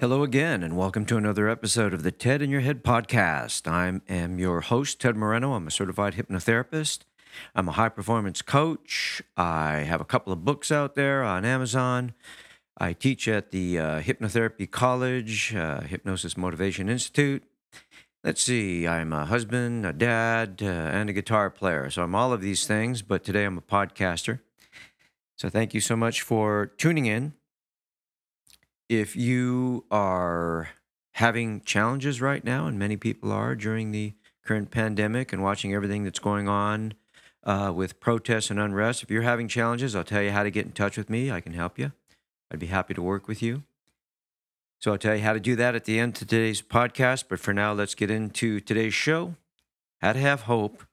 Hello again, and welcome to another episode of the TED in Your Head podcast. I am your host, Ted Moreno. I'm a certified hypnotherapist. I'm a high performance coach. I have a couple of books out there on Amazon. I teach at the uh, Hypnotherapy College, uh, Hypnosis Motivation Institute. Let's see, I'm a husband, a dad, uh, and a guitar player. So I'm all of these things, but today I'm a podcaster. So thank you so much for tuning in if you are having challenges right now, and many people are during the current pandemic and watching everything that's going on uh, with protests and unrest, if you're having challenges, I'll tell you how to get in touch with me. I can help you. I'd be happy to work with you. So I'll tell you how to do that at the end of today's podcast. But for now, let's get into today's show how to have hope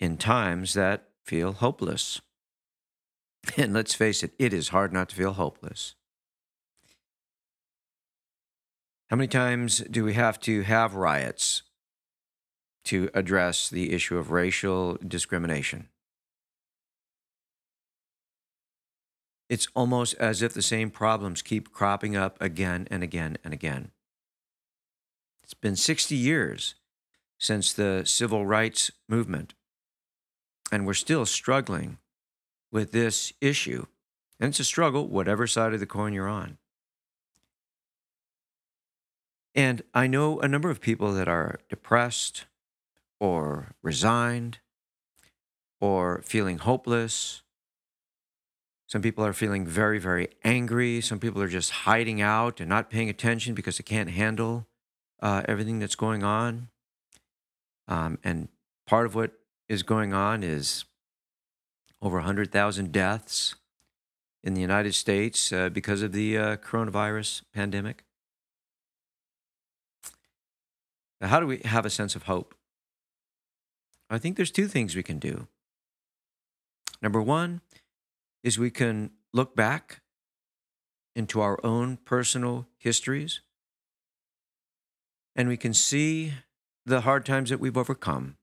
in times that feel hopeless. And let's face it, it is hard not to feel hopeless. How many times do we have to have riots to address the issue of racial discrimination? It's almost as if the same problems keep cropping up again and again and again. It's been 60 years since the civil rights movement, and we're still struggling with this issue. And it's a struggle, whatever side of the coin you're on. And I know a number of people that are depressed or resigned or feeling hopeless. Some people are feeling very, very angry. Some people are just hiding out and not paying attention because they can't handle uh, everything that's going on. Um, and part of what is going on is over 100,000 deaths in the United States uh, because of the uh, coronavirus pandemic. Now, how do we have a sense of hope? I think there's two things we can do. Number one is we can look back into our own personal histories and we can see the hard times that we've overcome.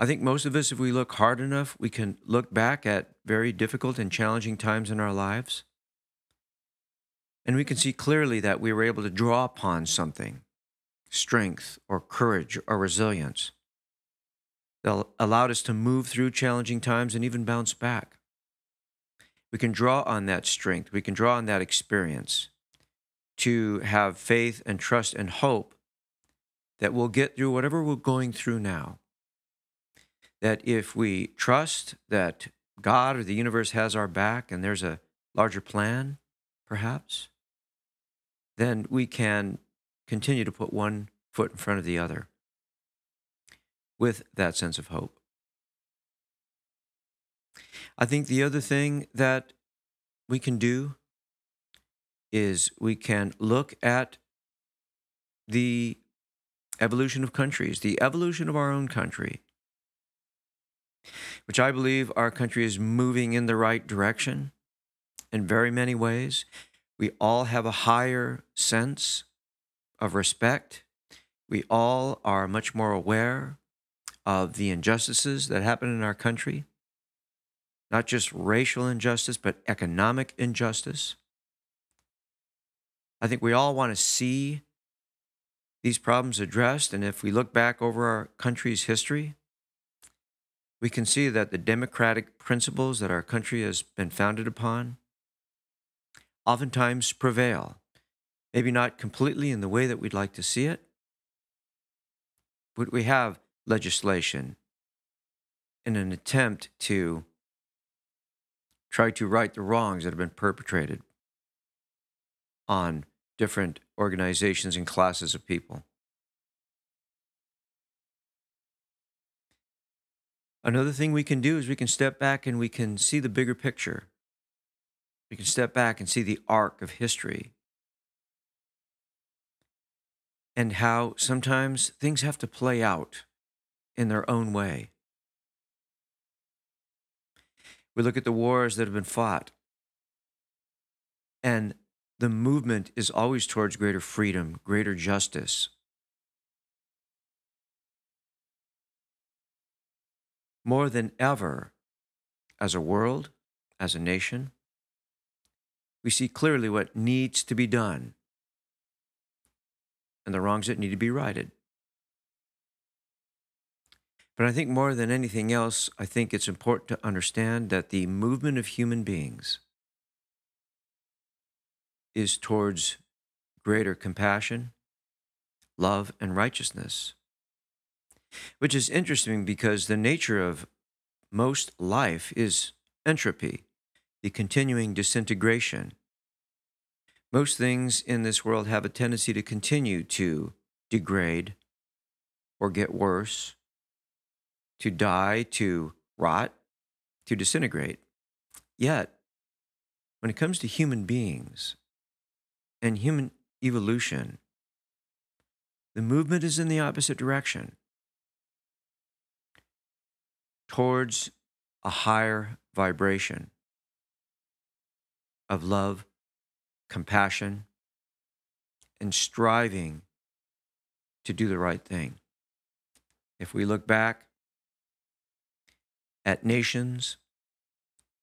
I think most of us, if we look hard enough, we can look back at very difficult and challenging times in our lives and we can see clearly that we were able to draw upon something strength or courage or resilience that allowed us to move through challenging times and even bounce back. We can draw on that strength, we can draw on that experience to have faith and trust and hope that we'll get through whatever we're going through now. That if we trust that God or the universe has our back and there's a larger plan, perhaps, then we can continue to put one foot in front of the other with that sense of hope. I think the other thing that we can do is we can look at the evolution of countries, the evolution of our own country, which I believe our country is moving in the right direction in very many ways. We all have a higher sense of respect. We all are much more aware of the injustices that happen in our country, not just racial injustice, but economic injustice. I think we all want to see these problems addressed. And if we look back over our country's history, we can see that the democratic principles that our country has been founded upon oftentimes prevail. Maybe not completely in the way that we'd like to see it, but we have legislation in an attempt to try to right the wrongs that have been perpetrated on different organizations and classes of people. Another thing we can do is we can step back and we can see the bigger picture. We can step back and see the arc of history and how sometimes things have to play out in their own way. We look at the wars that have been fought, and the movement is always towards greater freedom, greater justice. More than ever, as a world, as a nation, we see clearly what needs to be done and the wrongs that need to be righted. But I think more than anything else, I think it's important to understand that the movement of human beings is towards greater compassion, love, and righteousness. Which is interesting because the nature of most life is entropy, the continuing disintegration. Most things in this world have a tendency to continue to degrade or get worse, to die, to rot, to disintegrate. Yet, when it comes to human beings, and human evolution, the movement is in the opposite direction towards a higher vibration of love, compassion, and striving to do the right thing. If we look back at nations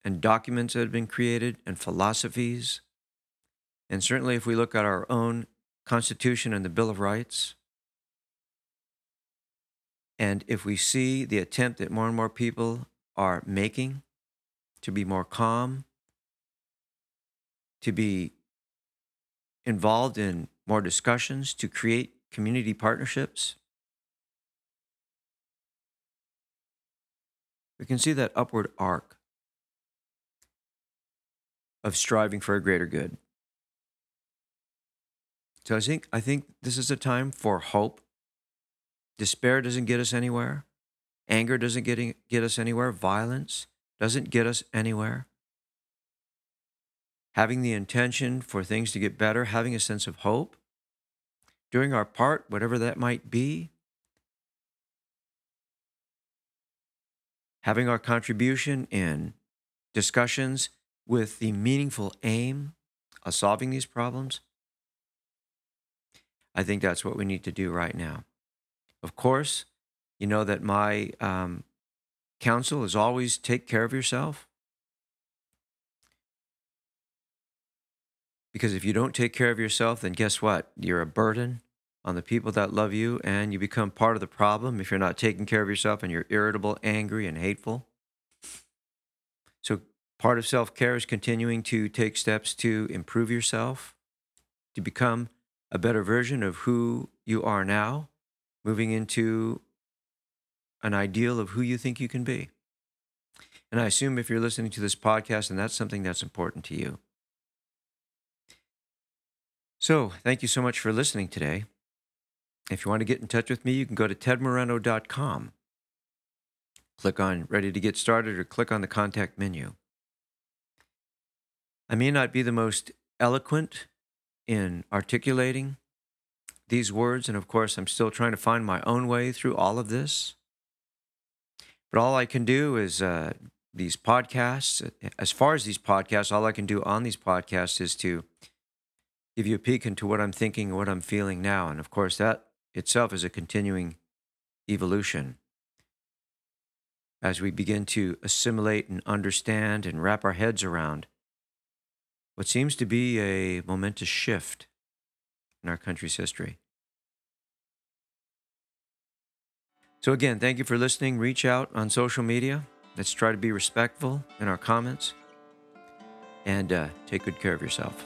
and documents that have been created and philosophies and certainly, if we look at our own Constitution and the Bill of Rights, and if we see the attempt that more and more people are making to be more calm, to be involved in more discussions, to create community partnerships, we can see that upward arc of striving for a greater good. So I think I think this is a time for hope. Despair doesn't get us anywhere. Anger doesn't get, get us anywhere. Violence doesn't get us anywhere. Having the intention for things to get better, having a sense of hope, doing our part, whatever that might be, having our contribution in discussions with the meaningful aim of solving these problems, I think that's what we need to do right now. Of course, you know that my um, counsel is always take care of yourself. Because if you don't take care of yourself, then guess what? You're a burden on the people that love you, and you become part of the problem if you're not taking care of yourself and you're irritable, angry, and hateful. So, part of self care is continuing to take steps to improve yourself, to become a better version of who you are now, moving into an ideal of who you think you can be. And I assume if you're listening to this podcast, and that's something that's important to you. So, thank you so much for listening today. If you want to get in touch with me, you can go to tedmoreno.com. Click on Ready to Get Started or click on the contact menu. I may not be the most eloquent in articulating these words. And of course, I'm still trying to find my own way through all of this. But all I can do is uh, these podcasts. As far as these podcasts, all I can do on these podcasts is to give you a peek into what I'm thinking and what I'm feeling now. And of course, that itself is a continuing evolution. As we begin to assimilate and understand and wrap our heads around what seems to be a momentous shift in our country's history. So, again, thank you for listening. Reach out on social media. Let's try to be respectful in our comments and uh, take good care of yourself.